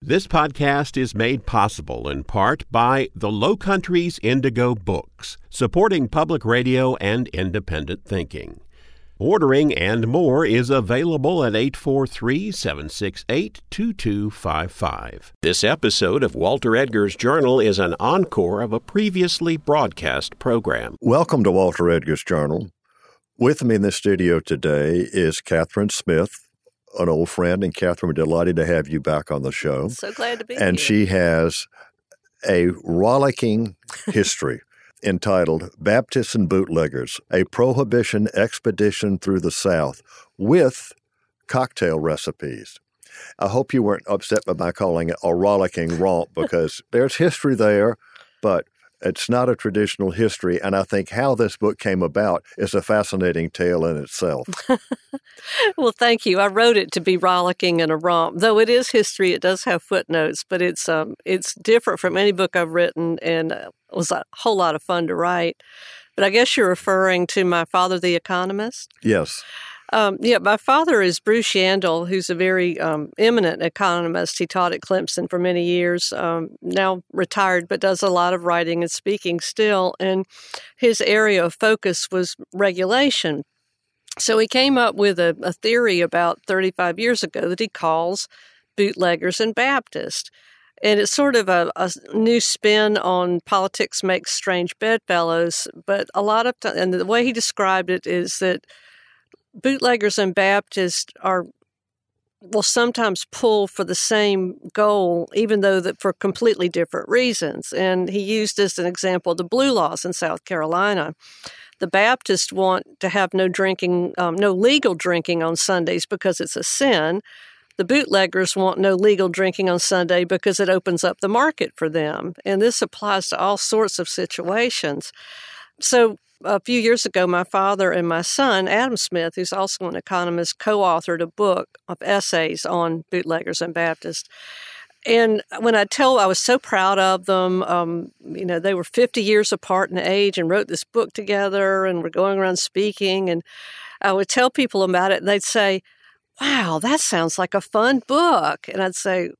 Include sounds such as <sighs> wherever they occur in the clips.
This podcast is made possible in part by the Low Countries Indigo Books, supporting public radio and independent thinking. Ordering and more is available at 843 768 2255. This episode of Walter Edgar's Journal is an encore of a previously broadcast program. Welcome to Walter Edgar's Journal. With me in the studio today is Kathryn Smith, an old friend, and Kathryn, we're delighted to have you back on the show. So glad to be and here. And she has a rollicking history entitled Baptists and Bootleggers A Prohibition Expedition Through the South with cocktail recipes. I hope you weren't upset by my calling it a rollicking romp because there's history there, but it's not a traditional history. And I think how this book came about is a fascinating tale in itself. <laughs> well, thank you. I wrote it to be rollicking and a romp, though it is history. It does have footnotes, but it's um it's different from any book I've written, and uh, it was a whole lot of fun to write. But I guess you're referring to my father, the economist. Yes. Um, yeah, my father is Bruce Yandle, who's a very um, eminent economist. He taught at Clemson for many years, um, now retired, but does a lot of writing and speaking still. And his area of focus was regulation. So he came up with a, a theory about 35 years ago that he calls bootleggers and Baptists. And it's sort of a, a, new spin on politics makes strange bedfellows. But a lot of and the way he described it is that bootleggers and Baptists are will sometimes pull for the same goal, even though that for completely different reasons. And he used as an example the blue laws in South Carolina. The Baptists want to have no drinking, um, no legal drinking on Sundays because it's a sin. The bootleggers want no legal drinking on Sunday because it opens up the market for them. And this applies to all sorts of situations. So a few years ago, my father and my son, Adam Smith, who's also an economist, co authored a book of essays on bootleggers and Baptists. And when I tell, I was so proud of them. Um, you know, they were 50 years apart in age and wrote this book together and were going around speaking. And I would tell people about it, and they'd say, Wow, that sounds like a fun book. And I'd say,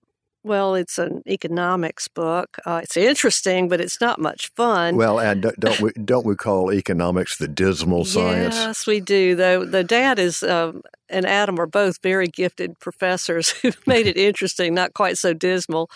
well, it's an economics book. Uh, it's interesting, but it's not much fun. Well, and don't we don't we call economics the dismal science? Yes, we do. Though the dad is um, and Adam are both very gifted professors <laughs> who made it interesting, not quite so dismal.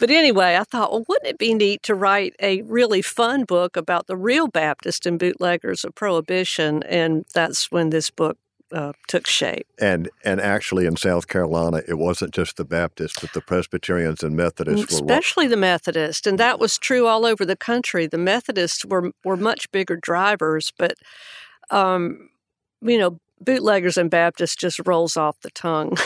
But anyway, I thought, well, wouldn't it be neat to write a really fun book about the real Baptist and bootleggers of Prohibition? And that's when this book uh, took shape. And and actually, in South Carolina, it wasn't just the Baptists, but the Presbyterians and Methodists especially were the Methodists, and that was true all over the country. The Methodists were were much bigger drivers, but um, you know, bootleggers and Baptists just rolls off the tongue.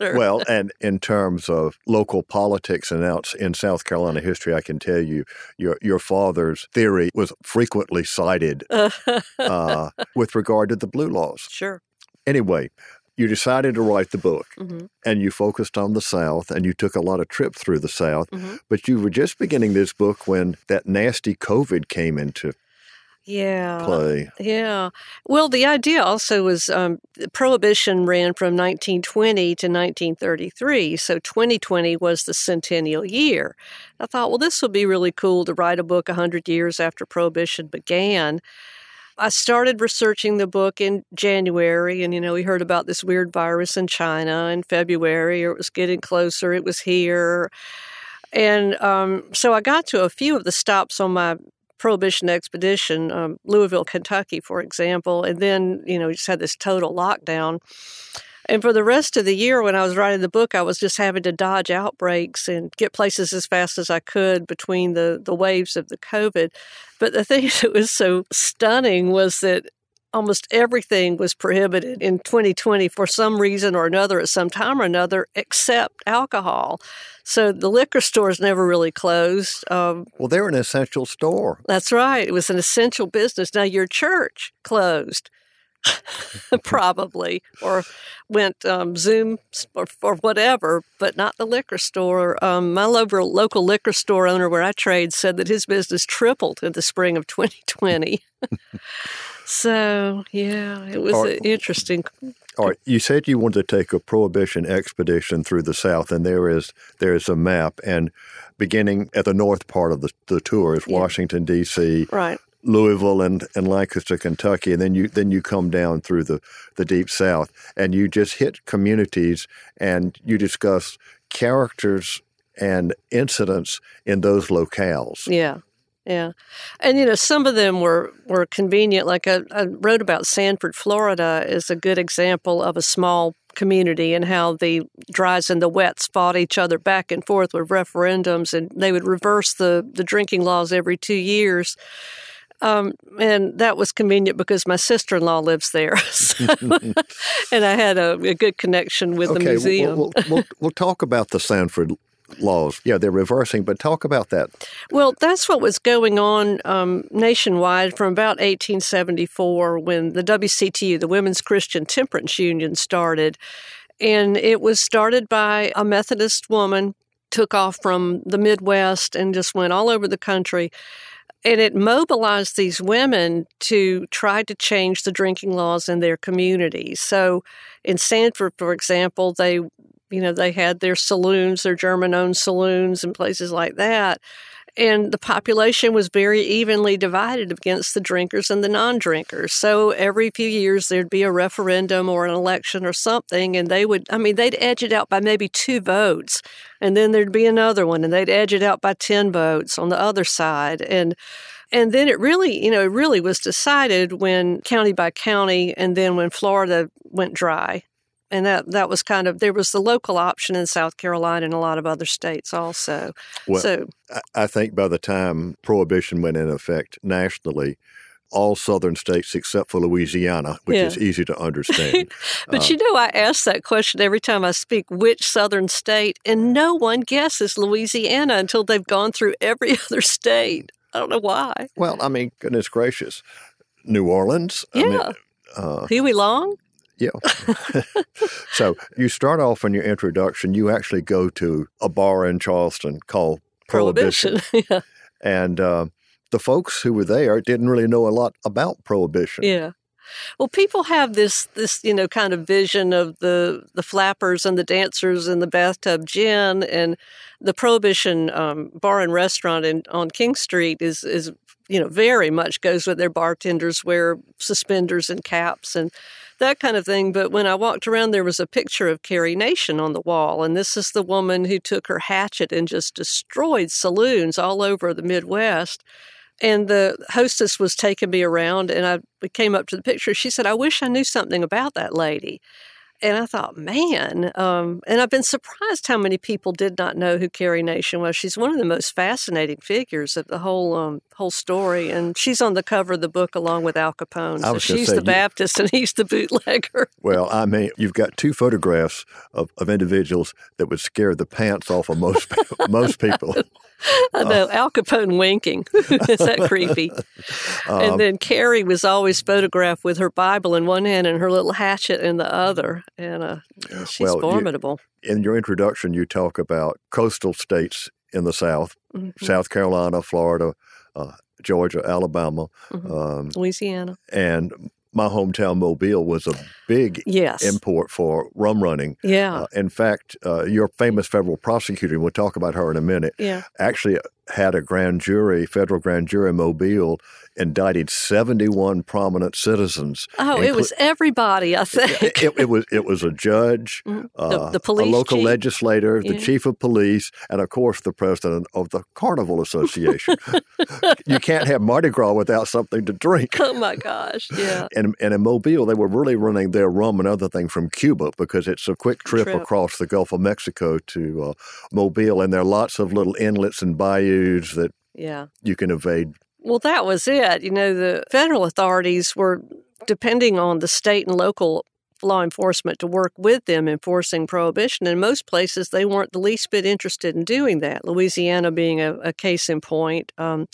<laughs> well, and in terms of local politics and out in South Carolina history, I can tell you your your father's theory was frequently cited <laughs> uh, with regard to the blue laws. Sure. Anyway, you decided to write the book mm-hmm. and you focused on the South and you took a lot of trips through the South, mm-hmm. but you were just beginning this book when that nasty COVID came into yeah. play. Yeah. Well, the idea also was um, prohibition ran from 1920 to 1933. So 2020 was the centennial year. I thought, well, this would be really cool to write a book 100 years after prohibition began. I started researching the book in January, and you know, we heard about this weird virus in China in February, or it was getting closer, it was here. And um, so I got to a few of the stops on my prohibition expedition, um, Louisville, Kentucky, for example, and then, you know, just had this total lockdown. And for the rest of the year, when I was writing the book, I was just having to dodge outbreaks and get places as fast as I could between the, the waves of the COVID. But the thing <laughs> that was so stunning was that almost everything was prohibited in 2020 for some reason or another at some time or another, except alcohol. So the liquor stores never really closed. Um, well, they're an essential store. That's right. It was an essential business. Now, your church closed. <laughs> <laughs> probably, or went um, Zoom or, or, whatever, but not the liquor store. Um, my local, local liquor store owner where I trade said that his business tripled in the spring of 2020. <laughs> So yeah, it was interesting. All right, you said you wanted to take a prohibition expedition through the South, and there is there is a map, and beginning at the north part of the, the tour is yeah. Washington D.C. Right. Louisville and, and Lancaster, Kentucky, and then you then you come down through the, the deep south and you just hit communities and you discuss characters and incidents in those locales. Yeah. Yeah. And, you know, some of them were, were convenient. Like I, I wrote about Sanford, Florida, is a good example of a small community and how the dries and the wets fought each other back and forth with referendums, and they would reverse the, the drinking laws every two years. Um, and that was convenient because my sister in law lives there. <laughs> So, <laughs> and I had a, a, good connection with okay, the museum. We'll, we'll, we'll, we'll talk about the Sanford laws. Yeah, they're reversing, but talk about that. Well, that's what was going on um, nationwide from about 1874 when the WCTU, the Women's Christian Temperance Union, started. And it was started by a Methodist woman, took off from the Midwest and just went all over the country. And it mobilized these women to try to change the drinking laws in their communities. So in Sanford, for example, they you know, they had their saloons, their German owned saloons and places like that. And the population was very evenly divided against the drinkers and the non drinkers. So every few years there'd be a referendum or an election or something, and they would, I mean, they'd edge it out by maybe two votes. And then there'd be another one, and they'd edge it out by 10 votes on the other side. And and then it really, you know, it really was decided when county by county, and then when Florida went dry, and that that was kind of there was the local option in South Carolina and a lot of other states also. Well, so I think by the time prohibition went in effect nationally, all southern states except for Louisiana, which yeah. is easy to understand. <laughs> but uh, you know, I ask that question every time I speak which southern state, and no one guesses Louisiana until they've gone through every <laughs> other state. I don't know why. Well, I mean, goodness gracious. New Orleans. Yeah. I mean, uh, Huey Long. Yeah. so you start off in your introduction, you actually go to a bar in Charleston called Prohibition. Prohibition. <laughs> yeah. And uh, the folks who were there didn't really know a lot about Prohibition. Yeah. Well, people have this this you know kind of vision of the the flappers and the dancers and the bathtub gin and the Prohibition um, bar and restaurant in, on King Street is is you know very much goes with their bartenders wear suspenders and caps and that kind of thing. But when I walked around, there was a picture of Carrie Nation on the wall. And this is the woman who took her hatchet and just destroyed saloons all over the Midwest. And the hostess was taking me around, and I came up to the picture. She said, I wish I knew something about that lady. And I thought, man, um, and I've been surprised how many people did not know who Carrie Nation was. She's one of the most fascinating figures of the whole um, whole story, and she's on the cover of the book along with Al Capone. So she's the you, Baptist and he's the bootlegger. <laughs> Well, I mean, you've got two photographs of, of individuals that would scare the pants off of most <laughs> most people. I know uh, Al Capone winking. <laughs> Is that creepy? Um, and then Carrie was always photographed with her Bible in one hand and her little hatchet in the other, and uh, she's well, formidable. You, in your introduction, you talk about coastal states in the South, mm-hmm. South Carolina, Florida, uh, Georgia, Alabama, mm-hmm. um, Louisiana, and my hometown Mobile was a big yes. import for rum running. Yeah. Uh, in fact, uh, your famous federal prosecutor, and we'll talk about her in a minute, yeah. actually had a grand jury, federal grand jury Mobile, indicted 71 prominent citizens. Oh, inclu- it was everybody, I think. It, it, it was it was a judge, <laughs> mm-hmm. the, uh, the, police a local chief. legislator, the chief of police, and of course the president of the Carnival Association. <laughs> you can't have Mardi Gras without something to drink. Oh my gosh, yeah. <laughs> And, and in Mobile, they were really running their rum and other things from Cuba because it's a quick trip, trip. across the Gulf of Mexico to uh, Mobile, and there are lots of little inlets and bayous that yeah. you can evade well, that was it. You know, the federal authorities were depending on the state and local law enforcement to work with them enforcing prohibition. In most places, they weren't the least bit interested in doing that. Louisiana being a, a case in point, um,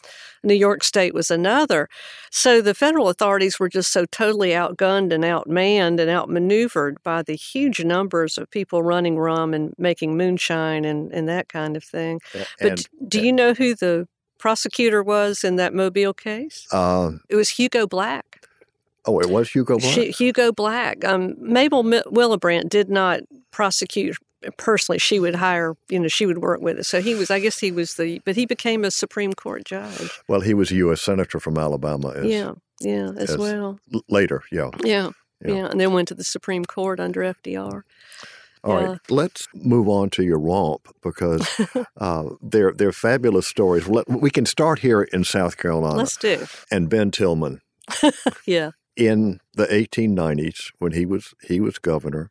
New York State was another. So the federal authorities were just so totally outgunned and outmanned and outmaneuvered by the huge numbers of people running rum and making moonshine and, and that kind of thing. And, but do you know who the prosecutor was in that Mobile case? Uh, it was Hugo Black. Oh, it was Hugo Black. She, Hugo Black. Um, Mabel Willebrandt did not prosecute personally. She would hire, you know, she would work with us. So he was, I guess, he was the, but he became a Supreme Court judge. Well, he was a U.S. senator from Alabama. As, yeah, yeah, as, as well. Later, yeah. yeah. yeah, yeah, and then went to the Supreme Court under FDR. All right, let's move on to your romp because <laughs> uh, they're they're fabulous stories. we can start here in South Carolina. Let's do. And Ben Tillman. <laughs> yeah. In the 1890s, when he was he was governor,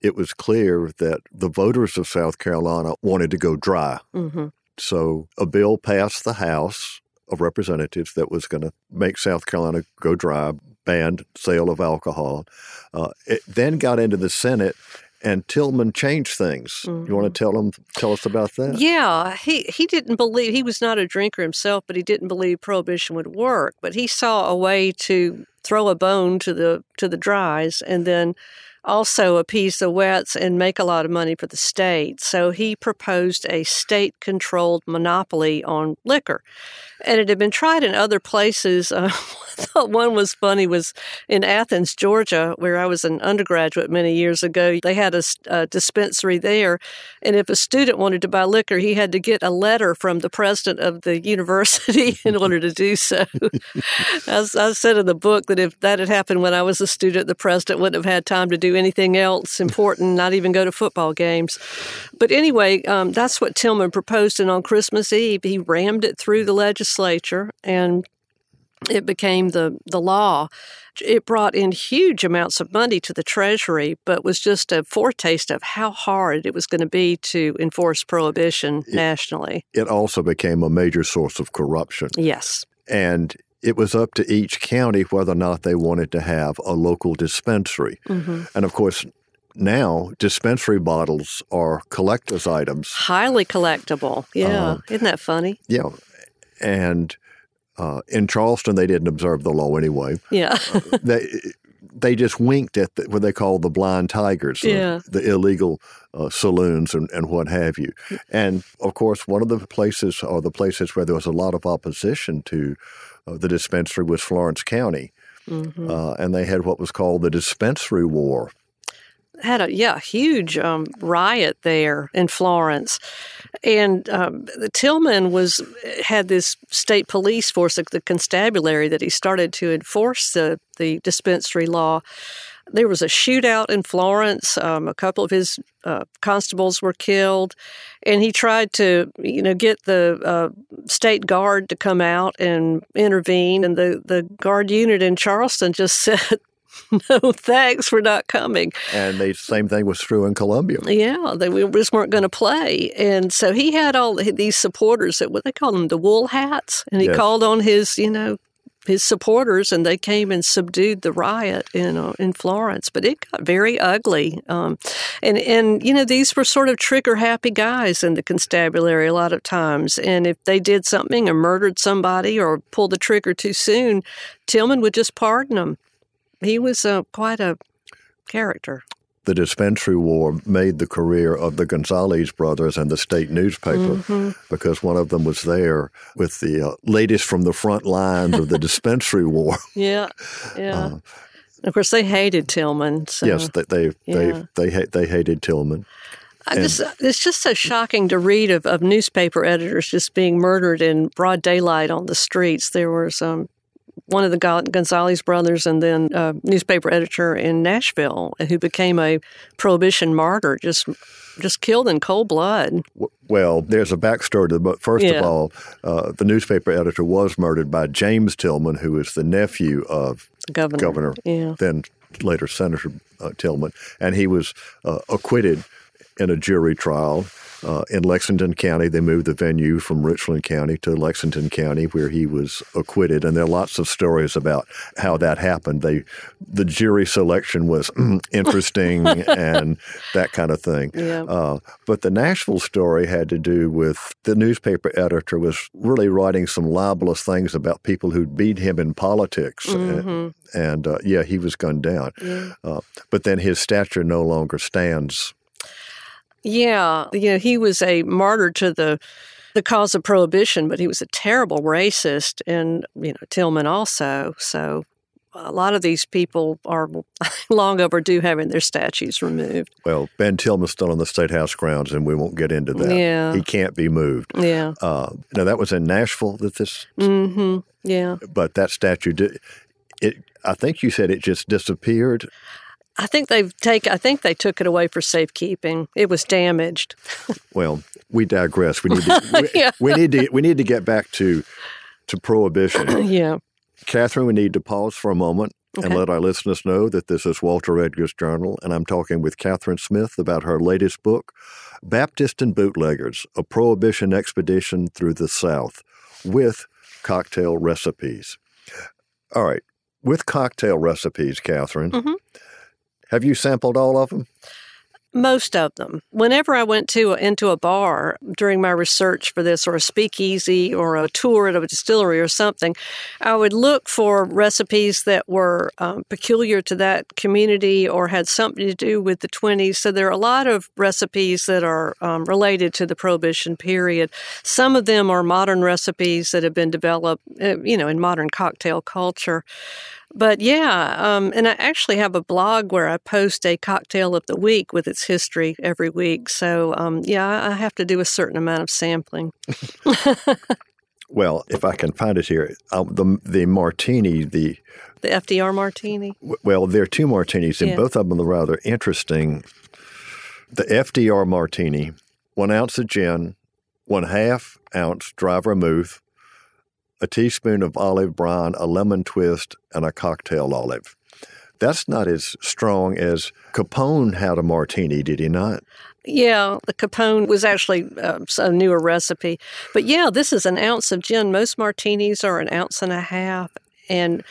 it was clear that the voters of South Carolina wanted to go dry. Mm-hmm. So a bill passed the House of Representatives that was going to make South Carolina go dry, banned sale of alcohol. Uh, it then got into the Senate and Tillman changed things. Mm-hmm. You want to tell them tell us about that? Yeah, he he didn't believe he was not a drinker himself, but he didn't believe prohibition would work. But he saw a way to throw a bone to the to the dries and then also appease the wets and make a lot of money for the state. So he proposed a state controlled monopoly on liquor. And it had been tried in other places. Uh, <laughs> I thought one was funny was in Athens, Georgia, where I was an undergraduate many years ago. They had a, a dispensary there. And if a student wanted to buy liquor, he had to get a letter from the president of the <laughs> university in order to do so. <laughs> As I said in the book that if that had happened when I was a student, the president wouldn't have had time to do anything else important, not even go to football games. But anyway, um, that's what Tillman proposed. And on Christmas Eve, he rammed it through the legislature and it became the, the law. It brought in huge amounts of money to the Treasury, but was just a foretaste of how hard it was going to be to enforce prohibition it, nationally. It also became a major source of corruption. Yes. And it was up to each county whether or not they wanted to have a local dispensary. Mm-hmm. And of course, now dispensary bottles are collector's items. Highly collectible. Yeah. Uh, Isn't that funny? Yeah. And uh, in Charleston, they didn't observe the law anyway. Yeah. uh, they, they just winked at the, what they call the blind tigers, yeah. the, the illegal uh, saloons and, and what have you. And of course, one of the places or the places where there was a lot of opposition to the dispensary was Florence County. Mm-hmm. Uh, and they had what was called the dispensary war. Had a yeah huge um, riot there in Florence, and um, Tillman was had this state police force, the constabulary, that he started to enforce the the dispensary law there was a shootout in Florence. Um, a couple of his uh, constables were killed, and he tried to, you know, get the uh, state guard to come out and intervene. And the the guard unit in Charleston just <laughs> said, "No, thanks, we're not coming." And the same thing was true in Columbia. Yeah, they just weren't going to play, and so he had all these supporters that what they call them the wool hats, and he yes. called on his, you know, his supporters, and they came and subdued the riot in uh, in Florence. But it got very ugly, um, and and you know these were sort of trigger happy guys in the constabulary a lot of times. And if they did something or murdered somebody or pulled the trigger too soon, Tillman would just pardon them. He was uh, quite a character the dispensary war made the career of the Gonzales brothers and the state newspaper mm-hmm. because one of them was there with the uh, latest from the front lines of the <laughs> dispensary war. Yeah, yeah. Uh, of course, they hated Tillman. So, yes, they they yeah. they they, they hated Tillman. Just, it's just so shocking to read of, of newspaper editors just being murdered in broad daylight on the streets. There were um, one of the Gonzales brothers and then a newspaper editor in Nashville who became a prohibition martyr, just just killed in cold blood. Well, there's a backstory to the book. First yeah. of all, uh, the newspaper editor was murdered by James Tillman, who is the nephew of governor, governor yeah. then later Senator uh, Tillman, and he was uh, acquitted in a jury trial uh, in Lexington County. They moved the venue from Richland County to Lexington County, where he was acquitted. And there are lots of stories about how that happened. They, the jury selection was <clears throat> interesting <laughs> and that kind of thing. Yeah. Uh, but the Nashville story had to do with the newspaper editor was really writing some libelous things about people who'd beat him in politics. Mm-hmm. And, and uh, yeah, he was gunned down. Yeah. Uh, but then his stature no longer stands yeah, you know, he was a martyr to the the cause of prohibition, but he was a terrible racist, and you know Tillman also. So a lot of these people are <laughs> long overdue having their statues removed. Well, Ben Tillman's still on the State House grounds, and we won't get into that. Yeah. He can't be moved. Yeah. Uh, now, that was in Nashville that this, Mm-hmm. Yeah. but that statue did, it, I think you said it just disappeared. I think they've take. I think they took it away for safekeeping. It was damaged. <laughs> Well, we digress. We need to, <laughs> we, Yeah. we need to, we need to get back to, to prohibition. <clears throat> yeah. Kathryn, we need to pause for a moment and let our listeners know that this is Walter Edgar's Journal, and I'm talking with Kathryn Smith about her latest book, Baptist and Bootleggers A Prohibition Expedition Through the South, with cocktail recipes. All right, with cocktail recipes, Kathryn, Mhm. Have you sampled all of them? Most of them. Whenever I went to into a bar during my research for this, or a speakeasy, or a tour at a distillery, or something, I would look for recipes that were um, peculiar to that community or had something to do with the twenties. So there are a lot of recipes that are um, related to the Prohibition period. Some of them are modern recipes that have been developed, uh, you know, in modern cocktail culture. But yeah, um, and I actually have a blog where I post a cocktail of the week with its history every week. So um, yeah, I have to do a certain amount of sampling. Well, if I can find it here, um, the the martini, the The FDR martini. w- well, there are two martinis, and Yeah. both of them are rather interesting. The FDR martini, one ounce of gin, one half ounce dry vermouth, a teaspoon of olive brine, a lemon twist, and a cocktail olive. That's not as strong as Capone had a martini, did he not? Yeah, the Capone was actually uh, a newer recipe. But yeah, this is an ounce of gin. Most martinis are an ounce and a half, and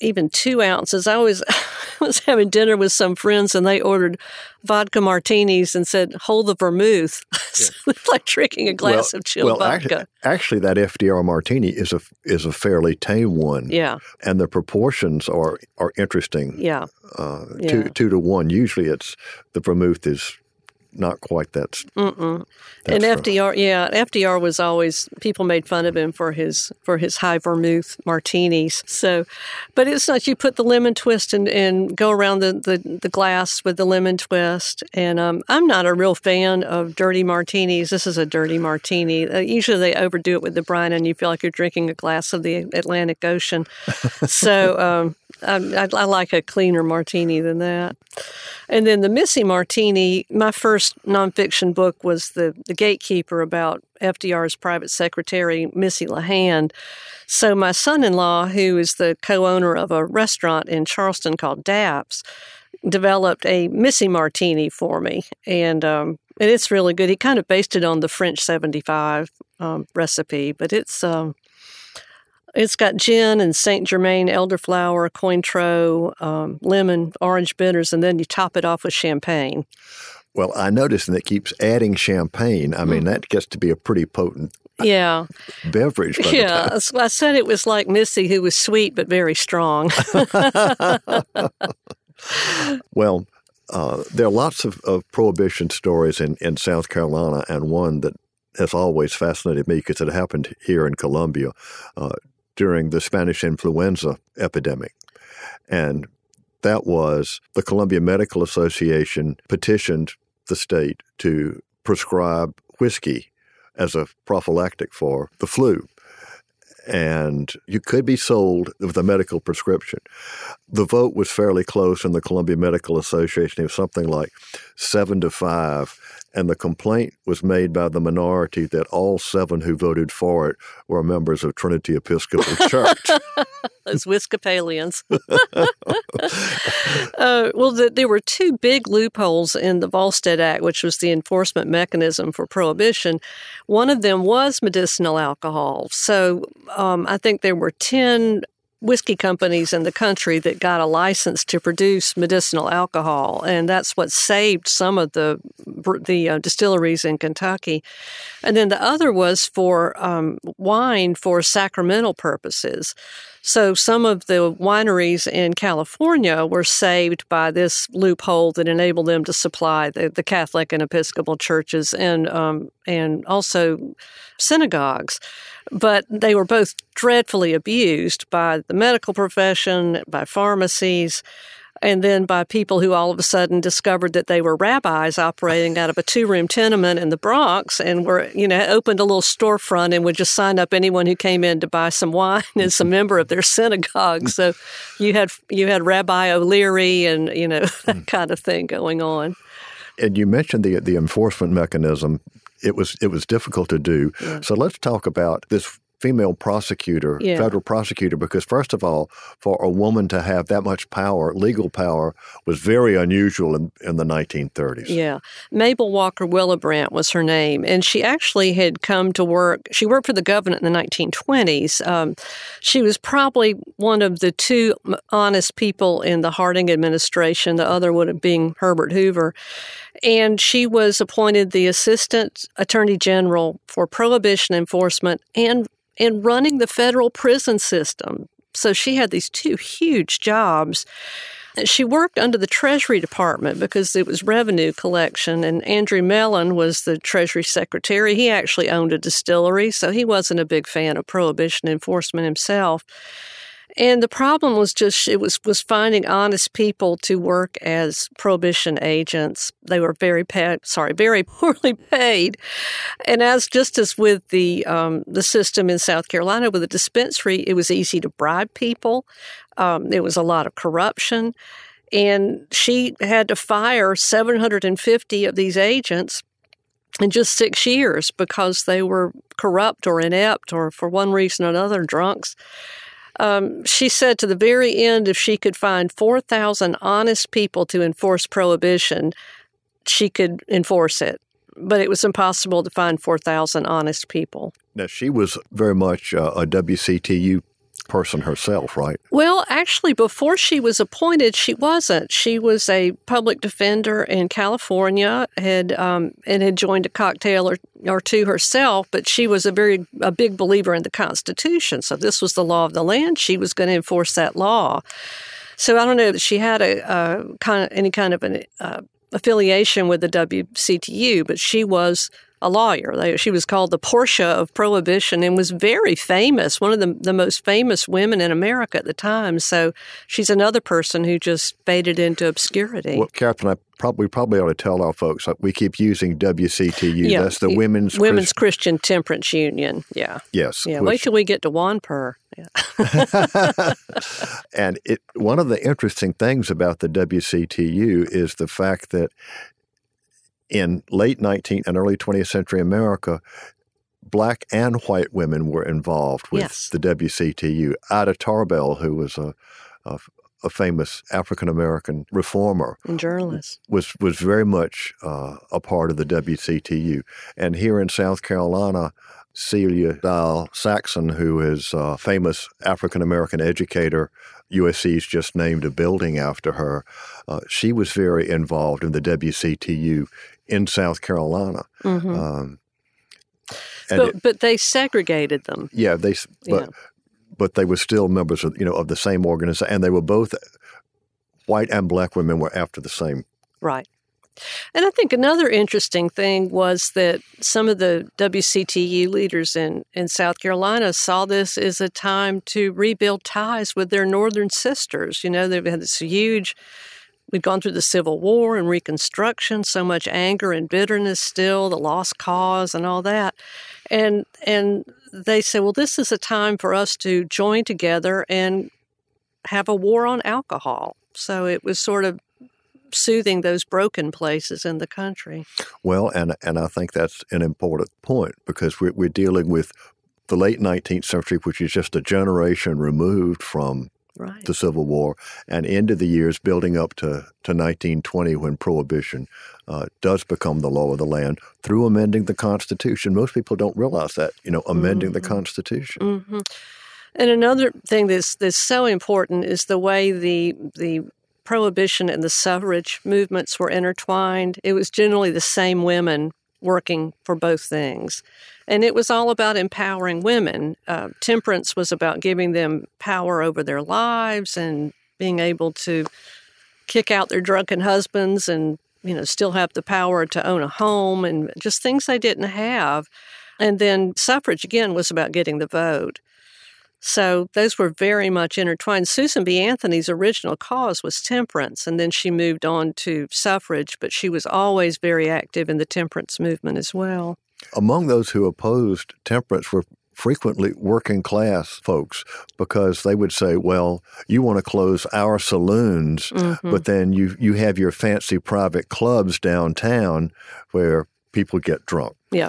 even two ounces. I always <laughs> was having dinner with some friends, and they ordered vodka martinis and said, "Hold the vermouth." <laughs> so it's like drinking a glass of chilled well, vodka. Actually, actually, that FDR martini is a is a fairly tame one, yeah, and the proportions are are interesting. yeah, uh, Yeah. two two to one. Usually, it's the vermouth is not quite that. Mm-mm. that and strong. FDR, yeah, FDR was always people made fun of him for his for his high vermouth martinis. So, but it's not. You put the lemon twist and, and go around the, the, the glass with the lemon twist. And um, I'm not a real fan of dirty martinis. This is a dirty martini. Uh, usually they overdo it with the brine, and you feel like you're drinking a glass of the Atlantic Ocean. <laughs> so. Um, I, I, I like a cleaner martini than that. And then the Missy Martini, my first nonfiction book was the, the Gatekeeper about FDR's private secretary, Missy LeHand. So my son-in-law, who is the co-owner of a restaurant in Charleston called Daps, developed a Missy Martini for me, and um, and it's really good. He kind of based it on the French seventy-five um, recipe, but it's um, it's got gin and Saint Germain elderflower, Cointreau, um, lemon, orange bitters, and then you top it off with champagne. Well, I noticed that it keeps adding champagne. I mean, that gets to be a pretty potent Yeah, beverage. Yeah. I said it was like Missy, who was sweet but very strong. <laughs> <laughs> Well, uh, there are lots of, of prohibition stories in, in South Carolina, and one that has always fascinated me because it happened here in Columbia uh, during the Spanish influenza epidemic. And that was the Columbia Medical Association petitioned the state to prescribe whiskey as a prophylactic for the flu. And you could be sold with a medical prescription. The vote was fairly close in the Columbia Medical Association. It was something like seven to five. And the complaint was made by the minority that all seven who voted for it were members of Trinity Episcopal <laughs> Church. <laughs> Those Episcopalians. <laughs> uh, well, the, there were two big loopholes in the Volstead Act, which was the enforcement mechanism for prohibition. One of them was medicinal alcohol. So um, I think there were 10 whiskey companies in the country that got a license to produce medicinal alcohol, and that's what saved some of the the uh, distilleries in Kentucky. And then the other was for um, wine for sacramental purposes. So some of the wineries in California were saved by this loophole that enabled them to supply the, the Catholic and Episcopal churches and um, and also synagogues. But they were both dreadfully abused by the medical profession, by pharmacies, and then by people who all of a sudden discovered that they were rabbis operating out of a two-room tenement in the Bronx and were, you know, opened a little storefront and would just sign up anyone who came in to buy some wine as a member of their synagogue. So you had you had Rabbi O'Leary and you know <laughs> that hmm. kind of thing going on. And you mentioned the the enforcement mechanism. It was it was difficult to do. Yeah. So let's talk about this female prosecutor, yeah. federal prosecutor, because first of all, for a woman to have that much power, legal power, was very unusual in, in the 1930s. Yeah. Mabel Walker Willebrandt was her name, and she actually had come to work. She worked for the government in the 1920s. Um, she was probably one of the two honest people in the Harding administration. The other would have been Herbert Hoover. And she was appointed the Assistant Attorney General for Prohibition Enforcement and and running the federal prison system. So she had these two huge jobs. She worked under the Treasury Department because it was revenue collection, and Andrew Mellon was the Treasury Secretary. He actually owned a distillery, so he wasn't a big fan of prohibition enforcement himself. And the problem was just it was was finding honest people to work as prohibition agents. They were very paid, sorry, very <laughs> poorly paid. And as just as with the um, the system in South Carolina with the dispensary, it was easy to bribe people. Um, there was a lot of corruption, and she had to fire 750 of these agents in just six years because they were corrupt or inept or for one reason or another drunks. Um, she said to the very end, if she could find 4,000 honest people to enforce prohibition, she could enforce it. But it was impossible to find 4,000 honest people. Now, she was very much uh, a WCTU person herself, right? Well, actually, before she was appointed, she wasn't. She was a public defender in California, had um, and had joined a cocktail or, or two herself. But she was a very a big believer in the Constitution. So this was the law of the land. She was going to enforce that law. So I don't know that she had a, a kind of any kind of an uh, affiliation with the WCTU, but she was a lawyer. She was called the Portia of Prohibition and was very famous, one of the, the most famous women in America at the time. So she's another person who just faded into obscurity. Well, Kathryn, I probably probably ought to tell our folks like we keep using WCTU. Yeah, That's the Women's Women's Christ- Christian Temperance Union. Yeah. Yes. Yeah. Which, wait till we get to WANPR. Yeah. <laughs> and it one of the interesting things about the WCTU is the fact that in late 19th and early 20th century America, black and white women were involved with yes. the WCTU. Ida Tarbell, who was a, a, a famous African American reformer and journalist, was was very much uh, a part of the WCTU. And here in South Carolina, Celia Dial Saxon, who is a famous African American educator, USC's just named a building after her. Uh, she was very involved in the WCTU in South Carolina. Mm-hmm. Um, but, it, but they segregated them. Yeah, they but yeah. but they were still members of you know of the same organization, and they were both white and black women were after the same. Right. And I think another interesting thing was that some of the WCTU leaders in, in South Carolina saw this as a time to rebuild ties with their northern sisters. You know, they've had this huge We'd gone through the Civil War and Reconstruction, so much anger and bitterness still, the lost cause and all that. And and they said, well, this is a time for us to join together and have a war on alcohol. So it was sort of soothing those broken places in the country. Well, and and I think that's an important point because we're, we're dealing with the late 19th century, which is just a generation removed from right. the Civil War, and into the years building up to, to 1920 when Prohibition uh, does become the law of the land through amending the Constitution. Most people don't realize that, you know, amending mm-hmm. the Constitution. Mm-hmm. And another thing that's, that's so important is the way the, the prohibition and the suffrage movements were intertwined. It was generally the same women working for both things. And it was all about empowering women. Uh, temperance was about giving them power over their lives and being able to kick out their drunken husbands and you know still have the power to own a home and just things they didn't have. And then suffrage again was about getting the vote. So those were very much intertwined. Susan B. Anthony's original cause was temperance, and then she moved on to suffrage, but she was always very active in the temperance movement as well. Among those who opposed temperance were frequently working class folks because they would say, well, you want to close our saloons, mm-hmm. but then you, you have your fancy private clubs downtown where people get drunk. Yeah.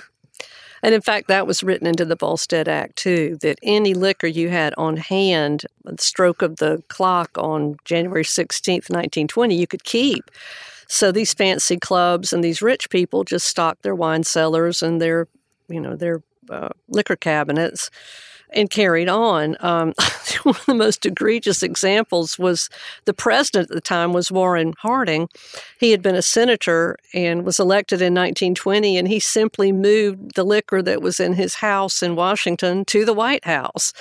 And in fact, that was written into the Volstead Act too, that any liquor you had on hand, stroke of the clock on January 16th, 1920, you could keep. So these fancy clubs and these rich people just stocked their wine cellars and their, you know, their uh, liquor cabinets and carried on. Um, <laughs> one of the most egregious examples was the president at the time was Warren Harding. He had been a senator and was elected in 1920, and he simply moved the liquor that was in his house in Washington to the White House.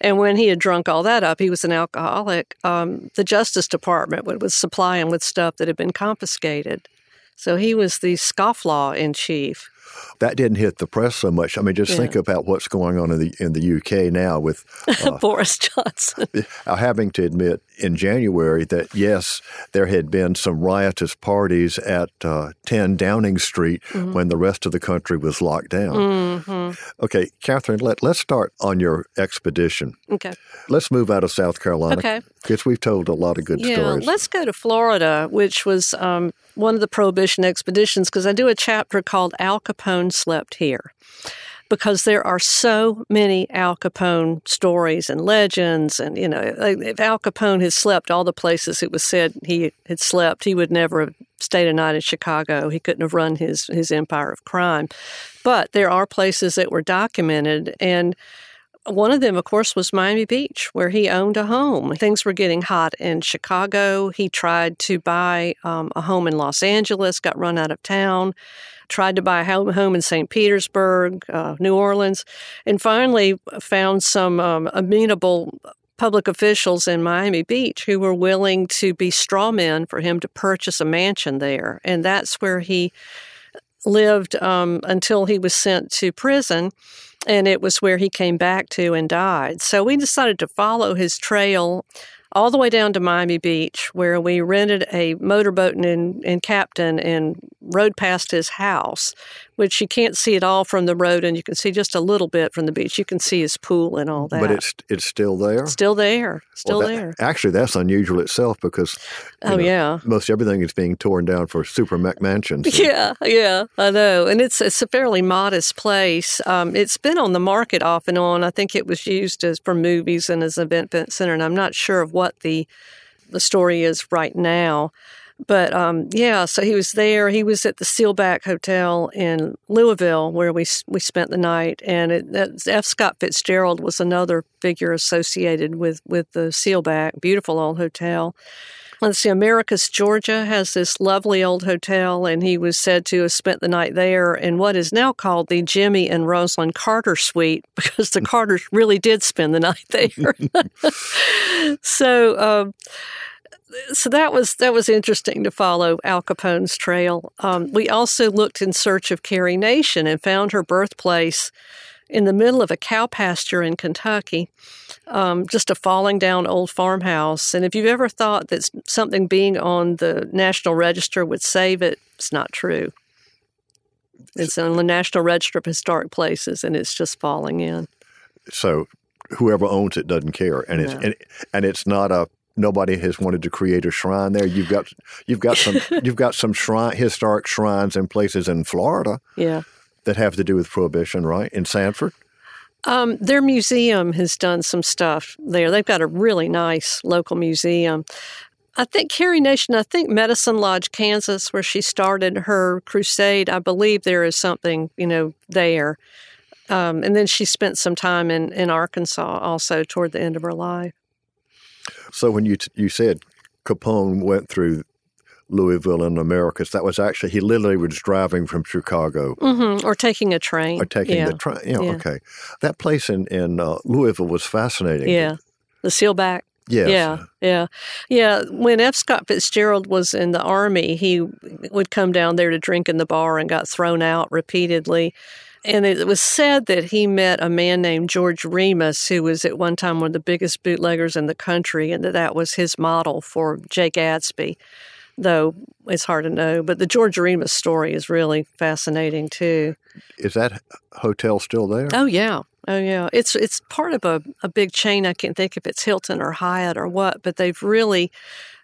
And when he had drunk all that up, he was an alcoholic. Um, the Justice Department would, supply him with stuff that had been confiscated. So he was the scofflaw in chief that didn't hit the press so much. I mean, just yeah. think about what's going on in the in the UK now with <laughs> uh, Boris Johnson. <laughs> having to admit in January that yes, there had been some riotous parties at uh, 10 Downing Street mm-hmm. when the rest of the country was locked down. Mm-hmm. Okay, Kathryn, let, let's start on your expedition. Okay. Let's move out of South Carolina. Okay. Because we've told a lot of good yeah, stories. Let's go to Florida, which was um, one of the Prohibition expeditions, because I do a chapter called Al Capone Slept Here because there are so many Al Capone stories and legends. And, you know, if Al Capone had slept all the places it was said he had slept, he would never have stayed a night in Chicago. He couldn't have run his, his empire of crime. But there are places that were documented. And one of them, of course, was Miami Beach, where he owned a home. Things were getting hot in Chicago. He tried to buy um, a home in Los Angeles, got run out of town tried to buy a home in St. Petersburg, uh, New Orleans, and finally found some um, amenable public officials in Miami Beach who were willing to be straw men for him to purchase a mansion there. And that's where he lived um, until he was sent to prison. And it was where he came back to and died. So we decided to follow his trail all the way down to Miami Beach, where we rented a motorboat and, and captain and rode past his house, which you can't see at all from the road, and you can see just a little bit from the beach. You can see his pool and all that. But it's it's still there. Still there. Still well, that, there. Actually, that's unusual itself because oh know, yeah, most everything is being torn down for super mansions. Yeah, yeah, I know, and it's it's a fairly modest place. Um, it's been on the market off and on. I think it was used as for movies and as an event center, and I'm not sure of what the the story is right now. But um, yeah, so he was there. He was at the Seelbach Hotel in Louisville where we we spent the night, and it, F. Scott Fitzgerald was another figure associated with with the Seelbach. Beautiful old hotel. Let's see, Americus, Georgia has this lovely old hotel, and he was said to have spent the night there in what is now called the Jimmy and Rosalynn Carter Suite <laughs> because the Carters really did spend the night there. <laughs> so, um, so that was that was interesting to follow Al Capone's trail. Um, we also looked in search of Carrie Nation and found her birthplace in the middle of a cow pasture in Kentucky, um, just a falling down old farmhouse. And if you've ever thought that something being on the National Register would save it, it's not true. It's on the National Register of Historic Places, and it's just falling in. So, whoever owns it doesn't care, and it's no. and, and it's not a nobody has wanted to create a shrine there. You've got you've got some <laughs> you've got some shrine historic shrines and places in Florida. Yeah. That have to do with prohibition, right? In Sanford. Um, their museum has done some stuff there. They've got a really nice local museum. I think Carrie Nation, I think Medicine Lodge, Kansas, where she started her crusade, I believe there is something, you know, there. Um, and then she spent some time in, in Arkansas also toward the end of her life. So when you t- you said Capone went through Louisville and Americus, that was actually he literally was driving from Chicago mm-hmm. or taking a train or taking yeah. the train. Yeah, yeah, okay. That place in in uh, Louisville was fascinating. Yeah, the Seelbach. Yes. Yeah, yeah, yeah. When F. Scott Fitzgerald was in the army, he would come down there to drink in the bar and got thrown out repeatedly. And it was said that he met a man named George Remus, who was at one time one of the biggest bootleggers in the country, and that that was his model for Jay Gatsby. Though it's hard to know, but the George Remus story is really fascinating too. Is that hotel still there? Oh yeah, oh yeah. It's it's part of a, a big chain. I can't think if it's Hilton or Hyatt or what, but they've really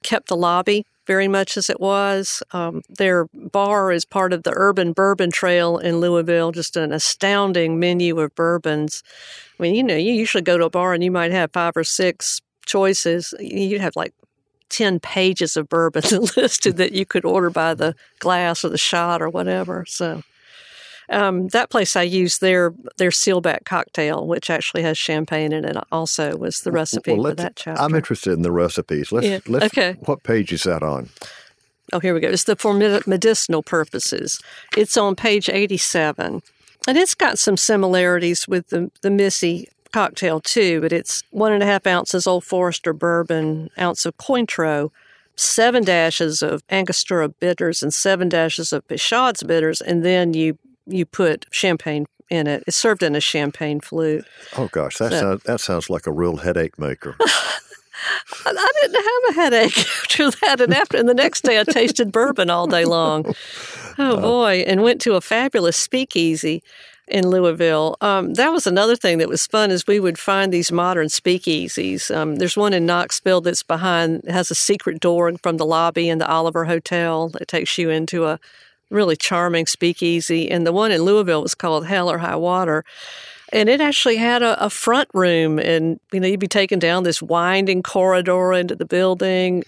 kept the lobby very much as it was. Um, their bar is part of the Urban Bourbon Trail in Louisville, just an astounding menu of bourbons. I mean, you know, you usually go to a bar and you might have five or six choices. You'd have like 10 pages of bourbon <laughs> listed that you could order by the glass or the shot or whatever. So um, that place I used their their Seelbach cocktail, which actually has champagne in it. Also, was the recipe well, for that chapter. I'm interested in the recipes. Let's, yeah. let's okay. What page is that on? Oh, here we go. It's the for medicinal purposes. It's on page 87, and it's got some similarities with the the Missy cocktail too. But it's one and a half ounces Old Forester bourbon, ounce of Cointreau seven dashes of Angostura bitters and seven dashes of Peychaud's bitters, and then you you put champagne in it. It's served in a champagne flute. Oh gosh, that so, sounds that sounds like a real headache maker. <laughs> I didn't have a headache <laughs> after that, and after and the next day I tasted bourbon all day long. <laughs> Oh boy! And went to a fabulous speakeasy in Louisville. Um, that was another thing that was fun is we would find these modern speakeasies. Um, there's one in Knoxville that's behind has a secret door from the lobby in the Oliver Hotel that takes you into a really charming speakeasy. And the one in Louisville was called Hell or High Water. And it actually had a, a front room, and you know you'd be taken down this winding corridor into the building.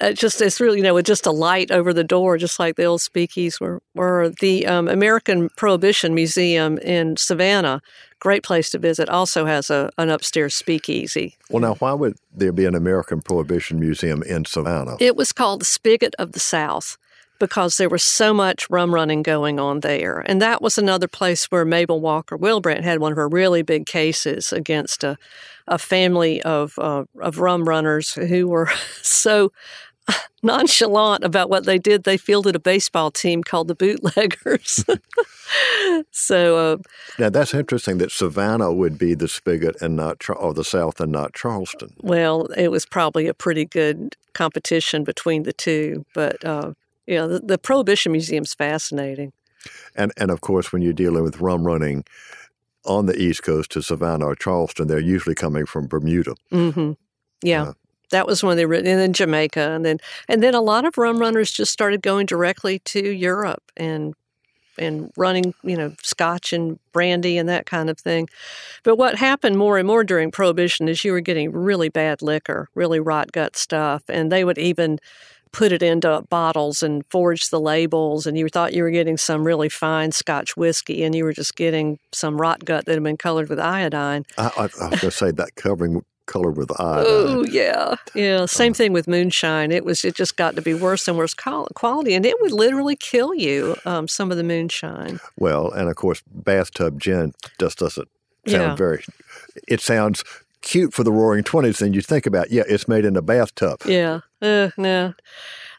It just it's really you know with just a light over the door, just like the old speakeasies were. were. The um, American Prohibition Museum in Savannah, great place to visit, also has a, an upstairs speakeasy. Well, now why would there be an American Prohibition Museum in Savannah? It was called the Spigot of the South because there was so much rum running going on there. And that was another place where Mabel Walker Willebrandt had one of her really big cases against a, a family of, uh, of rum runners who were <laughs> so <laughs> nonchalant about what they did. They fielded a baseball team called the Bootleggers. <laughs> so uh, now that's interesting that Savannah would be the spigot and not or the South and not Charleston. Well, it was probably a pretty good competition between the two, but uh, yeah, the, the Prohibition Museum's fascinating. And and of course, when you're dealing with rum running on the East Coast to Savannah or Charleston, they're usually coming from Bermuda. Mm-hmm. Yeah. Uh, that was when they were, and then Jamaica, and then and then a lot of rum runners just started going directly to Europe and and running, you know, scotch and brandy and that kind of thing. But what happened more and more during Prohibition is you were getting really bad liquor, really rot gut stuff, and they would even put it into bottles and forged the labels, and you thought you were getting some really fine Scotch whiskey, and you were just getting some rot gut that had been colored with iodine. I, I, I was going to say that covering colored with iodine. Oh yeah, yeah. Same uh, thing with moonshine. It was it just got to be worse and worse quality, and it would literally kill you. Um, some of the moonshine. Well, and of course, bathtub gin just doesn't sound yeah. very. It sounds cute for the Roaring Twenties, and you think about, yeah, it's made in a bathtub. Yeah, uh, no,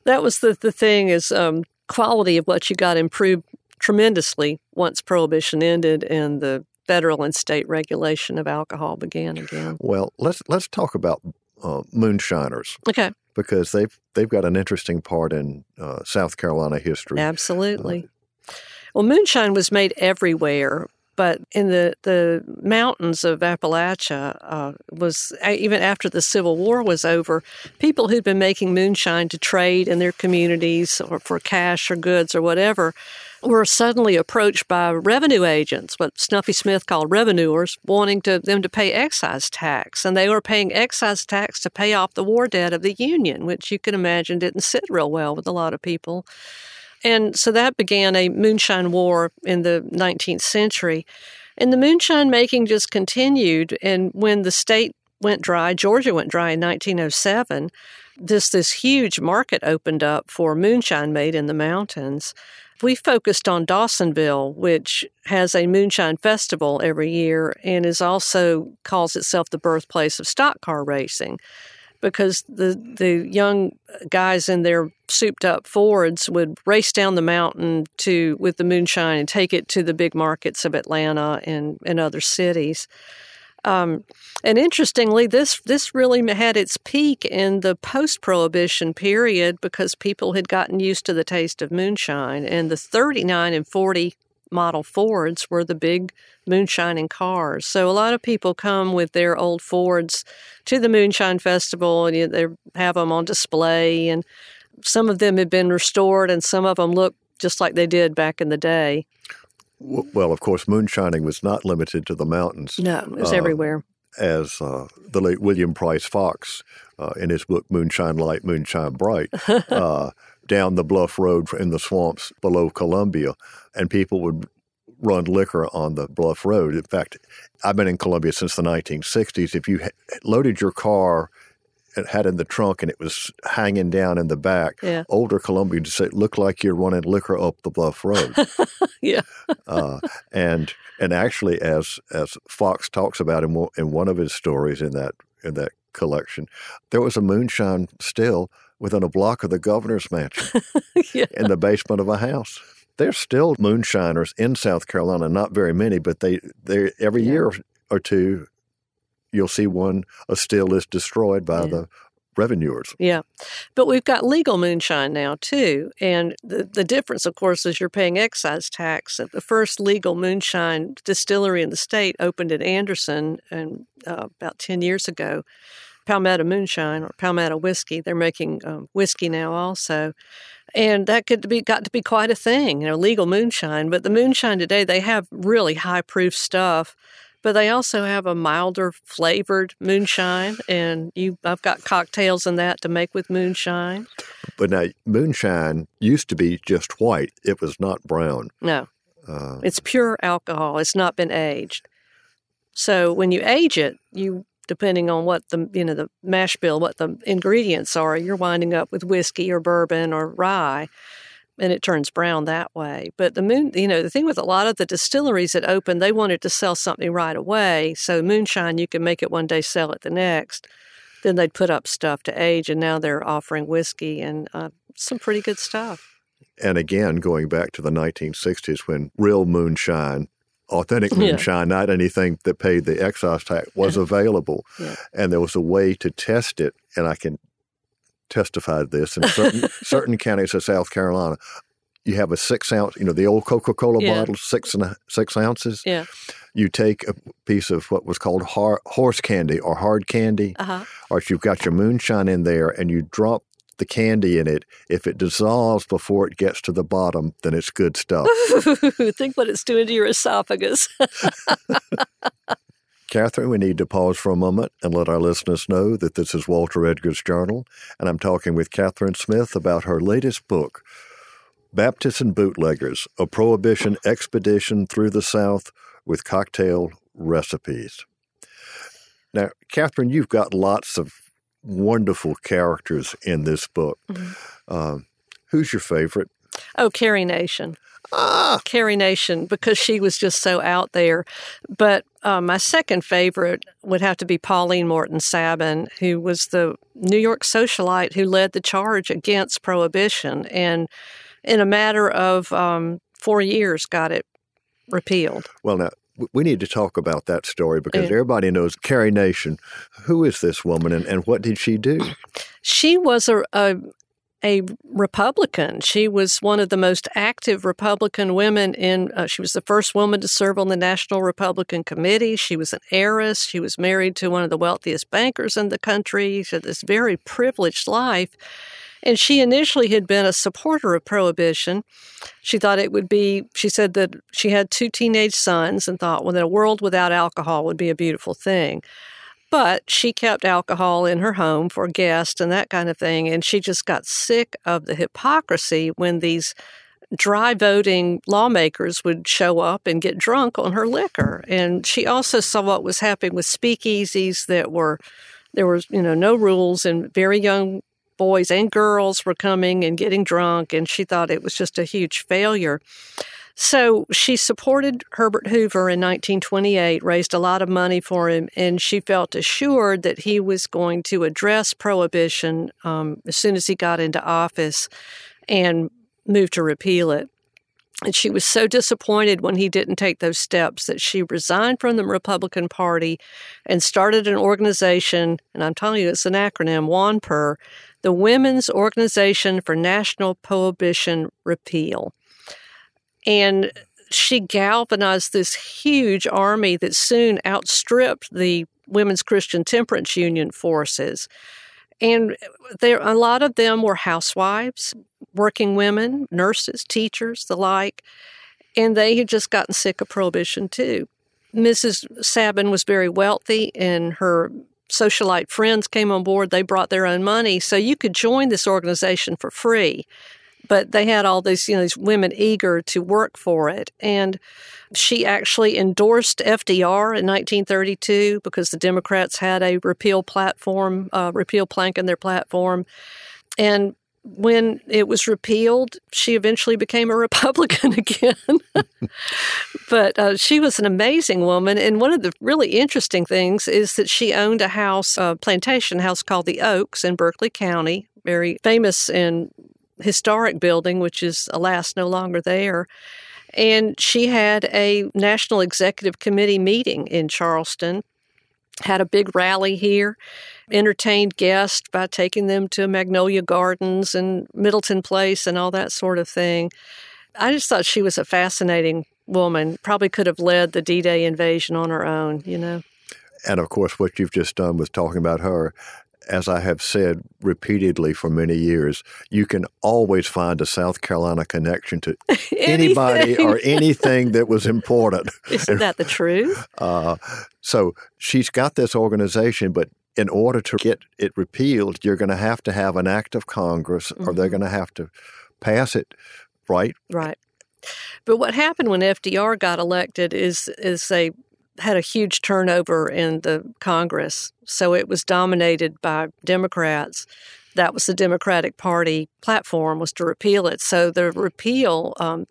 that was the the thing is um, quality of what you got improved tremendously once Prohibition ended and the federal and state regulation of alcohol began again. Well, let's let's talk about uh, moonshiners. Okay. Because they've they've got an interesting part in uh, South Carolina history. Absolutely. Uh, well, moonshine was made everywhere, but in the, the mountains of Appalachia uh, was even after the Civil War was over, people who'd been making moonshine to trade in their communities or for cash or goods or whatever were suddenly approached by revenue agents, what Snuffy Smith called revenuers, wanting to, them to pay excise tax. And they were paying excise tax to pay off the war debt of the Union, which you can imagine didn't sit real well with a lot of people. And so that began a moonshine war in the 19th century. And the moonshine making just continued. And when the state went dry, Georgia went dry in 1907, this, this huge market opened up for moonshine made in the mountains. We focused on Dawsonville, which has a moonshine festival every year and is also calls itself the birthplace of stock car racing. Because the the young guys in their souped up Fords would race down the mountain to with the moonshine and take it to the big markets of Atlanta and, and other cities. Um, and interestingly, this this really had its peak in the post-prohibition period because people had gotten used to the taste of moonshine, and the 39 and 40 model Fords were the big moonshining cars. So a lot of people come with their old Fords to the Moonshine Festival, and they have them on display. And some of them have been restored, and some of them look just like they did back in the day. Well, of course, moonshining was not limited to the mountains. No, it was uh, everywhere. As uh, the late William Price Fox, uh, in his book Moonshine Light, Moonshine Bright, <laughs> uh, down the bluff road in the swamps below Columbia, and people would run liquor on the bluff road. In fact, I've been in Columbia since the 1960s. If you loaded your car it had in the trunk and it was hanging down in the back. Yeah. Older Columbians say it looked like you're running liquor up the bluff road. <laughs> yeah. uh, and and actually, as as Fox talks about in in one of his stories in that in that collection, there was a moonshine still within a block of the governor's mansion <laughs> yeah. in the basement of a house. There's still moonshiners in South Carolina, not very many, but they they every yeah. year or two you'll see one a still is destroyed by yeah. the revenuers. Yeah. But we've got legal moonshine now too. And the, the difference, of course, is you're paying excise tax. The first legal moonshine distillery in the state opened in Anderson and uh, about 10 years ago. Palmetto Moonshine or Palmetto Whiskey. They're making um, whiskey now also. And that could be got to be quite a thing, you know, legal moonshine. But the moonshine today, they have really high proof stuff but they also have a milder flavored moonshine and you I've got cocktails in that to make with moonshine. But now moonshine used to be just white. It was not brown. No. Uh, it's pure alcohol. It's not been aged. So when you age it, you depending on what the you know the mash bill, what the ingredients are, you're winding up with whiskey or bourbon or rye and it turns brown that way. But the moon, you know, the thing with a lot of the distilleries that opened, they wanted to sell something right away. So moonshine, you can make it one day, sell it the next. Then they'd put up stuff to age, and now they're offering whiskey and uh, some pretty good stuff. And again, going back to the 1960s when real moonshine authentic moonshine, yeah. not anything that paid the excise tax, was available. Yeah. And there was a way to test it. And I can testify to this in certain <laughs> certain counties of South Carolina. You have a six ounce, you know, the old Coca Cola yeah. bottle, six and a, six ounces. Yeah. You take a piece of what was called har- horse candy or hard candy, uh-huh. or if you've got your moonshine in there and you drop the candy in it. If it dissolves before it gets to the bottom, then it's good stuff. <laughs> Think what it's doing to your esophagus. <laughs> Kathryn, we need to pause for a moment and let our listeners know that this is Walter Edgar's Journal, and I'm talking with Kathryn Smith about her latest book, Baptists and Bootleggers A Prohibition Expedition Through the South with Cocktail Recipes. Now, Kathryn, you've got lots of wonderful characters in this book. Mm-hmm. Uh, who's your favorite? Oh, Carrie Nation. Ah. Carrie Nation because she was just so out there. But uh, my second favorite would have to be Pauline Morton Sabin, who was the New York socialite who led the charge against prohibition, and in a matter of um, four years, got it repealed. Well, now we need to talk about that story because yeah. everybody knows Carrie Nation. Who is this woman and, and what did she do? She was a, a, a Republican. She was one of the most active Republican women in, uh, she was the first woman to serve on the National Republican Committee. She was an heiress. She was married to one of the wealthiest bankers in the country. She had this very privileged life. And she initially had been a supporter of prohibition. She thought it would be, she said that she had two teenage sons and thought, well, that a world without alcohol would be a beautiful thing. But she kept alcohol in her home for guests and that kind of thing. And she just got sick of the hypocrisy when these dry voting lawmakers would show up and get drunk on her liquor. And she also saw what was happening with speakeasies that were there was you know no rules and very young boys and girls were coming and getting drunk and she thought it was just a huge failure. So she supported Herbert Hoover in 1928, raised a lot of money for him, and she felt assured that he was going to address prohibition um, as soon as he got into office and move to repeal it. And she was so disappointed when he didn't take those steps that she resigned from the Republican Party and started an organization, and I'm telling you, it's an acronym, WONPR, the Women's Organization for National Prohibition Repeal. And she galvanized this huge army that soon outstripped the Women's Christian Temperance Union forces. And there, a lot of them were housewives, working women, nurses, teachers, the like, and they had just gotten sick of prohibition too. Mrs. Sabin was very wealthy, and her socialite friends came on board. They brought their own money, so you could join this organization for free. But they had all these, you know, these women eager to work for it, and she actually endorsed FDR in 1932 because the Democrats had a repeal platform, uh, repeal plank in their platform, and when it was repealed, she eventually became a <laughs> Republican again. <laughs> but uh, she was an amazing woman. And one of the really interesting things is that she owned a house, a plantation house called the Oaks in Berkeley County, very famous and historic building, which is, alas, no longer there. And she had a National Executive Committee meeting in Charleston, had a big rally here entertained guests by taking them to Magnolia Gardens and Middleton Place and all that sort of thing. I just thought she was a fascinating woman. Probably could have led the D Day invasion on her own, you know. And of course, what you've just done was talking about her. As I have said repeatedly for many years, you can always find a South Carolina connection to <laughs> anybody or <laughs> anything that was important. Isn't that the truth? <laughs> Uh, so she's got this organization, but in order to get it repealed, you're going to have to have an act of Congress mm-hmm. or they're mm-hmm. going to have to pass it, right? Right. But what happened when FDR got elected is is they had a huge turnover in the Congress. So it was dominated by Democrats. That was the Democratic Party platform was to repeal it. So the repeal um,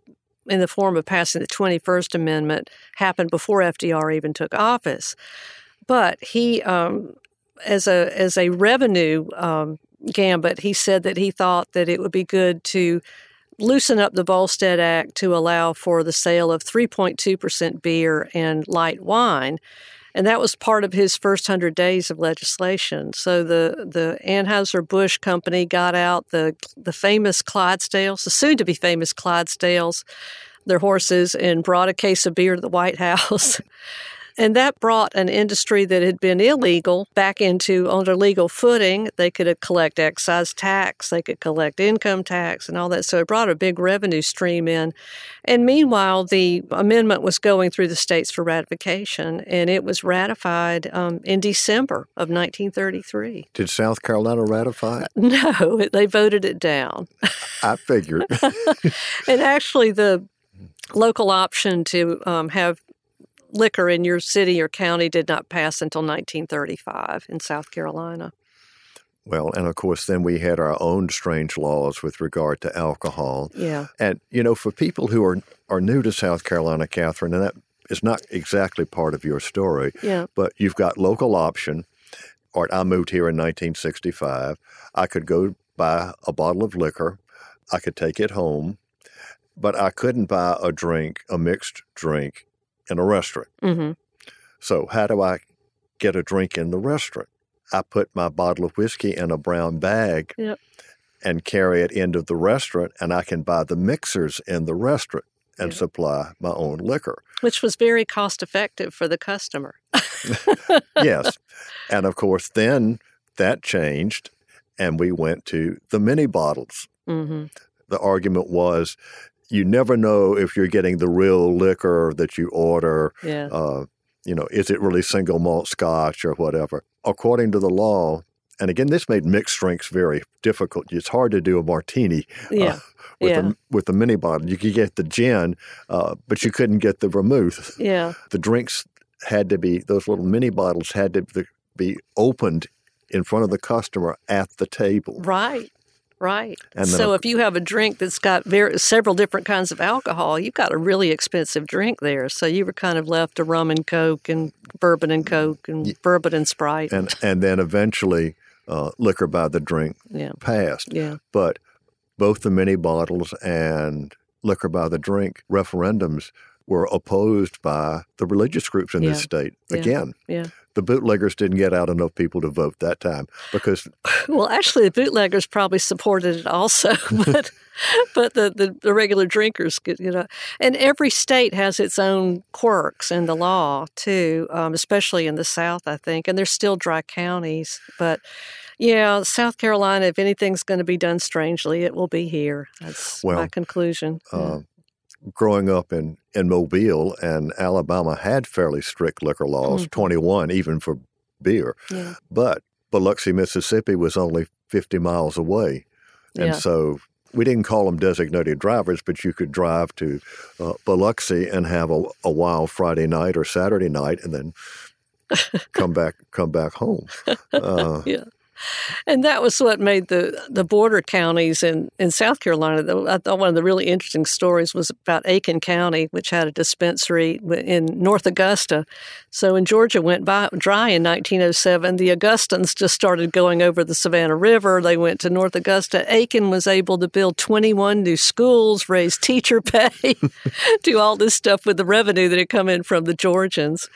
in the form of passing the 21st Amendment happened before FDR even took office. But he um, as a as a revenue um, gambit, he said that he thought that it would be good to loosen up the Volstead Act to allow for the sale of 3.2% beer and light wine. And that was part of his first 100 days of legislation. So the, the Anheuser-Busch company got out the, the famous Clydesdales, the soon-to-be famous Clydesdales, their horses, and brought a case of beer to the White House. <laughs> And that brought an industry that had been illegal back into under legal footing. They could collect excise tax, they could collect income tax, and all that. So it brought a big revenue stream in. And meanwhile, the amendment was going through the states for ratification, and it was ratified um, in December of 1933. Did South Carolina ratify it? <laughs> No, they voted it down. I figured. <laughs> and actually, the local option to um, have liquor in your city or county did not pass until 1935 in South Carolina. Well, and of course, then we had our own strange laws with regard to alcohol. Yeah. And, you know, for people who are, are new to South Carolina, Kathryn, and that is not exactly part of your story, yeah. but you've got local option. Or I moved here in 1965. I could go buy a bottle of liquor, I could take it home, but I couldn't buy a drink, a mixed drink, in a restaurant. Mm-hmm. So, how do I get a drink in the restaurant? I put my bottle of whiskey in a brown bag yep. and carry it into the restaurant, and I can buy the mixers in the restaurant and supply my own liquor. Which was very cost effective for the customer. <laughs> yes. <laughs> And of course, then that changed, and we went to the mini bottles. Mm-hmm. The argument was you never know if you're getting the real liquor that you order. Yeah. Uh, you know, is it really single malt scotch or whatever? According to the law, and again, this made mixed drinks very difficult. It's hard to do a martini uh, yeah. uh, <laughs> with yeah. the with the mini bottle. You could get the gin, uh, but you couldn't get the vermouth. Yeah, the drinks had to be those little mini bottles had to be opened in front of the customer at the table. Right, Right. So if you have a drink that's got very, several different kinds of alcohol, you've got a really expensive drink there. So you were kind of left to rum and coke and bourbon and coke and yeah. bourbon and sprite. And and then eventually uh, liquor by the drink yeah. passed. Yeah. But both the mini bottles and liquor by the drink referendums were opposed by the religious groups in yeah. this state. Again, yeah the bootleggers didn't get out enough people to vote that time because. <sighs> Well, actually, the bootleggers probably supported it also, <laughs> but but the, the, the, regular drinkers, you know, and every state has its own quirks in the law too, um, especially in the South, I think, and there's still dry counties, but. Yeah, South Carolina, if anything's going to be done strangely, it will be here. That's well, my conclusion. Uh, growing up in, in Mobile and Alabama had fairly strict liquor laws, mm-hmm. 21 even for beer. Yeah. But Biloxi, Mississippi was only 50 miles away. And yeah. so we didn't call them designated drivers, but you could drive to uh, Biloxi and have a, a wild Friday night or Saturday night and then <laughs> come back come back home. Uh, yeah and that was what made the, the border counties in, in South Carolina. I thought one of the really interesting stories was about Aiken County, which had a dispensary in North Augusta. So when Georgia went by, dry in 1907, the Augustans just started going over the Savannah River. They went to North Augusta. Aiken was able to build 21 new schools, raise teacher <laughs> pay, do all this stuff with the revenue that had come in from the Georgians.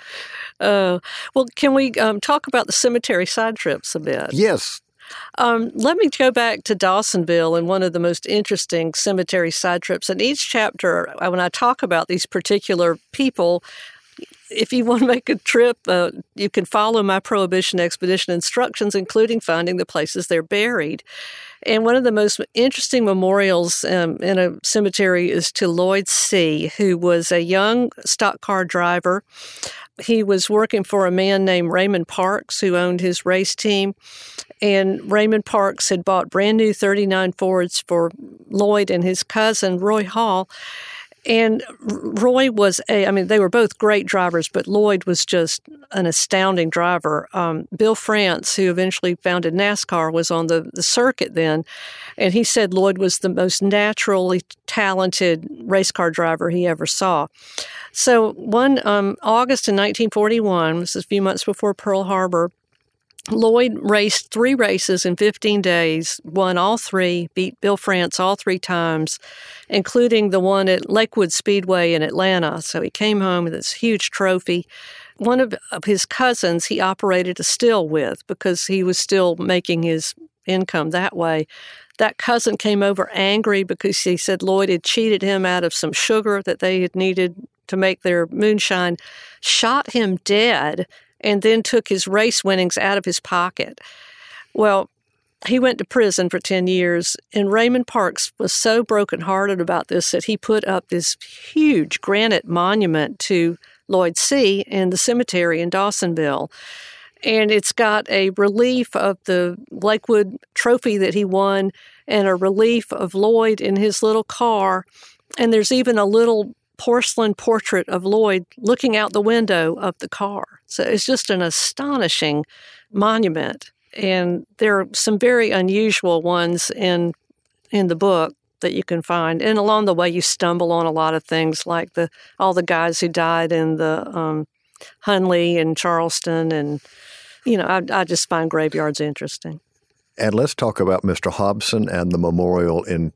Uh, well, can we um, talk about the cemetery side trips a bit? Yes. Um, let me go back to Dawsonville and one of the most interesting cemetery side trips. In each chapter, uh, when I talk about these particular people, if you want to make a trip, uh, you can follow my Prohibition Expedition instructions, including finding the places they're buried. And one of the most interesting memorials um, in a cemetery is to Lloyd Seay, who was a young stock car driver he was working for a man named Raymond Parks who owned his race team. And Raymond Parks had bought brand new 39 Fords for Lloyd and his cousin, Roy Hall. And Roy was a, I mean, they were both great drivers, but Lloyd was just an astounding driver. Um, Bill France, who eventually founded NASCAR, was on the, the circuit then. And he said Lloyd was the most naturally talented race car driver he ever saw. So, one um, August in 1941, this is a few months before Pearl Harbor, Lloyd raced three races in 15 days, won all three, beat Bill France all three times, including the one at Lakewood Speedway in Atlanta. So he came home with this huge trophy. One of, his cousins he operated a still with because he was still making his income that way. That cousin came over angry because he said Lloyd had cheated him out of some sugar that they had needed to make their moonshine, shot him dead and then took his race winnings out of his pocket. Well, he went to prison for 10 years, and Raymond Parks was so brokenhearted about this that he put up this huge granite monument to Lloyd Seay in the cemetery in Dawsonville. And it's got a relief of the Lakewood trophy that he won and a relief of Lloyd in his little car. And there's even a little porcelain portrait of Lloyd looking out the window of the car. So it's just an astonishing monument. And there are some very unusual ones in in the book that you can find. And along the way, you stumble on a lot of things like the all the guys who died in the um, Hunley and Charleston, and you know, I, I just find graveyards interesting. And let's talk about Mr. Hobson and the memorial in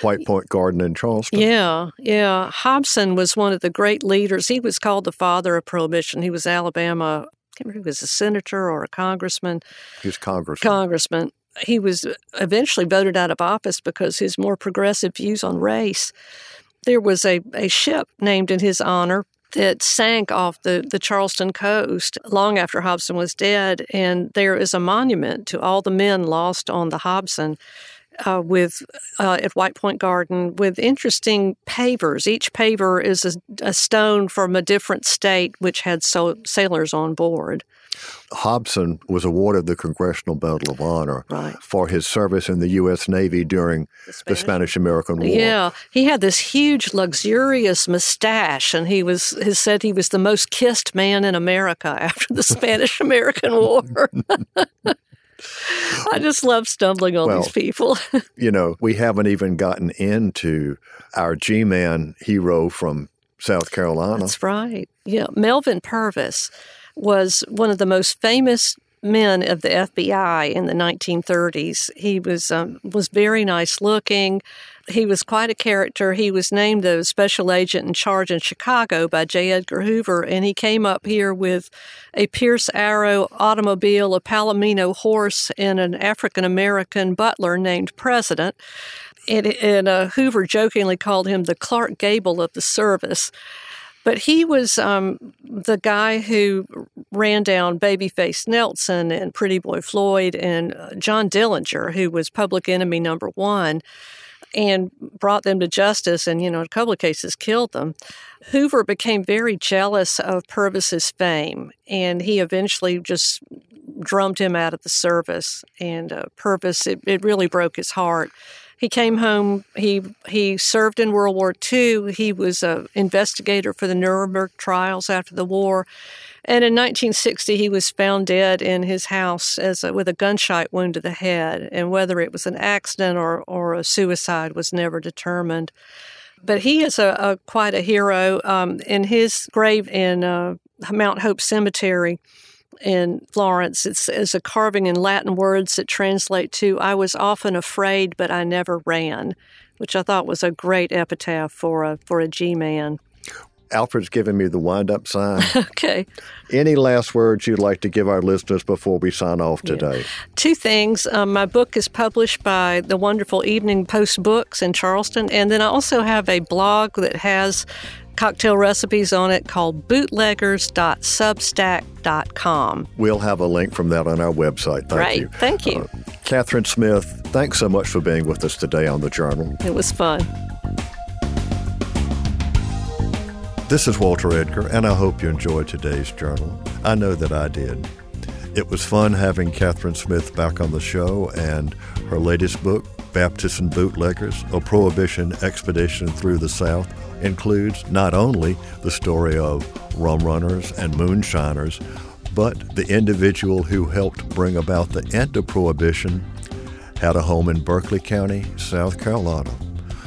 White Point Garden in Charleston. Yeah, yeah. Hobson was one of the great leaders. He was called the father of prohibition. He was Alabama. I can't remember if he was a senator or a congressman. He was congressman. Congressman. He was eventually voted out of office because his more progressive views on race. There was a, a ship named in his honor that sank off the, the Charleston coast long after Hobson was dead. And there is a monument to all the men lost on the Hobson uh, with uh, at White Point Garden with interesting pavers. Each paver is a, a stone from a different state, which had so, sailors on board. Hobson was awarded the Congressional Medal of Honor right. for his service in the U.S. Navy during the Spanish American War. Yeah, he had this huge, luxurious mustache, and he was he said he was the most kissed man in America <laughs> after the Spanish American War. <laughs> I just love stumbling on Well, these people. <laughs> You know, we haven't even gotten into our G Man hero from South Carolina. That's right. Yeah, Melvin Purvis was one of the most famous men of the FBI in the 1930s. He was um, was very nice looking. He was quite a character. He was named the special agent in charge in Chicago by J. Edgar Hoover, and he came up here with a Pierce Arrow automobile, a Palomino horse, and an African American butler named President. And, and uh, Hoover jokingly called him the Clark Gable of the service. But he was um, the guy who ran down Babyface Nelson and Pretty Boy Floyd and uh, John Dillinger, who was public enemy number one, and brought them to justice and, you know, in a couple of cases killed them. Hoover became very jealous of Purvis's fame, and he eventually just drummed him out of the service. And uh, Purvis, it, it really broke his heart. He came home. He he served in World War II. He was an investigator for the Nuremberg trials after the war, and in 1960 he was found dead in his house as a, with a gunshot wound to the head. And whether it was an accident or or a suicide was never determined. But he is a, a quite a hero. Um, in his grave in uh, Mount Hope Cemetery in Florence. It's, it's a carving in Latin words that translate to "I was often afraid, but I never ran," which I thought was a great epitaph for a for a G man. Alfred's giving me the wind up sign. <laughs> Okay, Any last words you'd like to give our listeners before we sign off today? two things. Um, my book is published by the wonderful Evening Post Books in Charleston, and then I also have a blog that has cocktail recipes on it called bootleggers.substack.com. We'll have a link from that on our website. Thank Right. you. Thank you. Uh, Kathryn Smith, thanks so much for being with us today on the Journal. It was fun. This is Walter Edgar, and I hope you enjoyed today's journal. I know that I did. It was fun having Kathryn Smith back on the show, and her latest book, Baptists and Bootleggers A Prohibition Expedition Through the South, includes not only the story of rum runners and moonshiners, but the individual who helped bring about the end of Prohibition had a home in Berkeley County, South Carolina.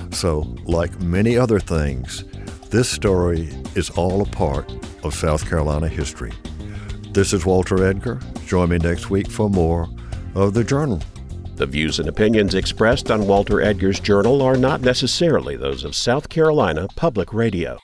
So, like many other things, this story is all a part of South Carolina history. This is Walter Edgar. Join me next week for more of The Journal. The views and opinions expressed on Walter Edgar's journal are not necessarily those of South Carolina Public Radio.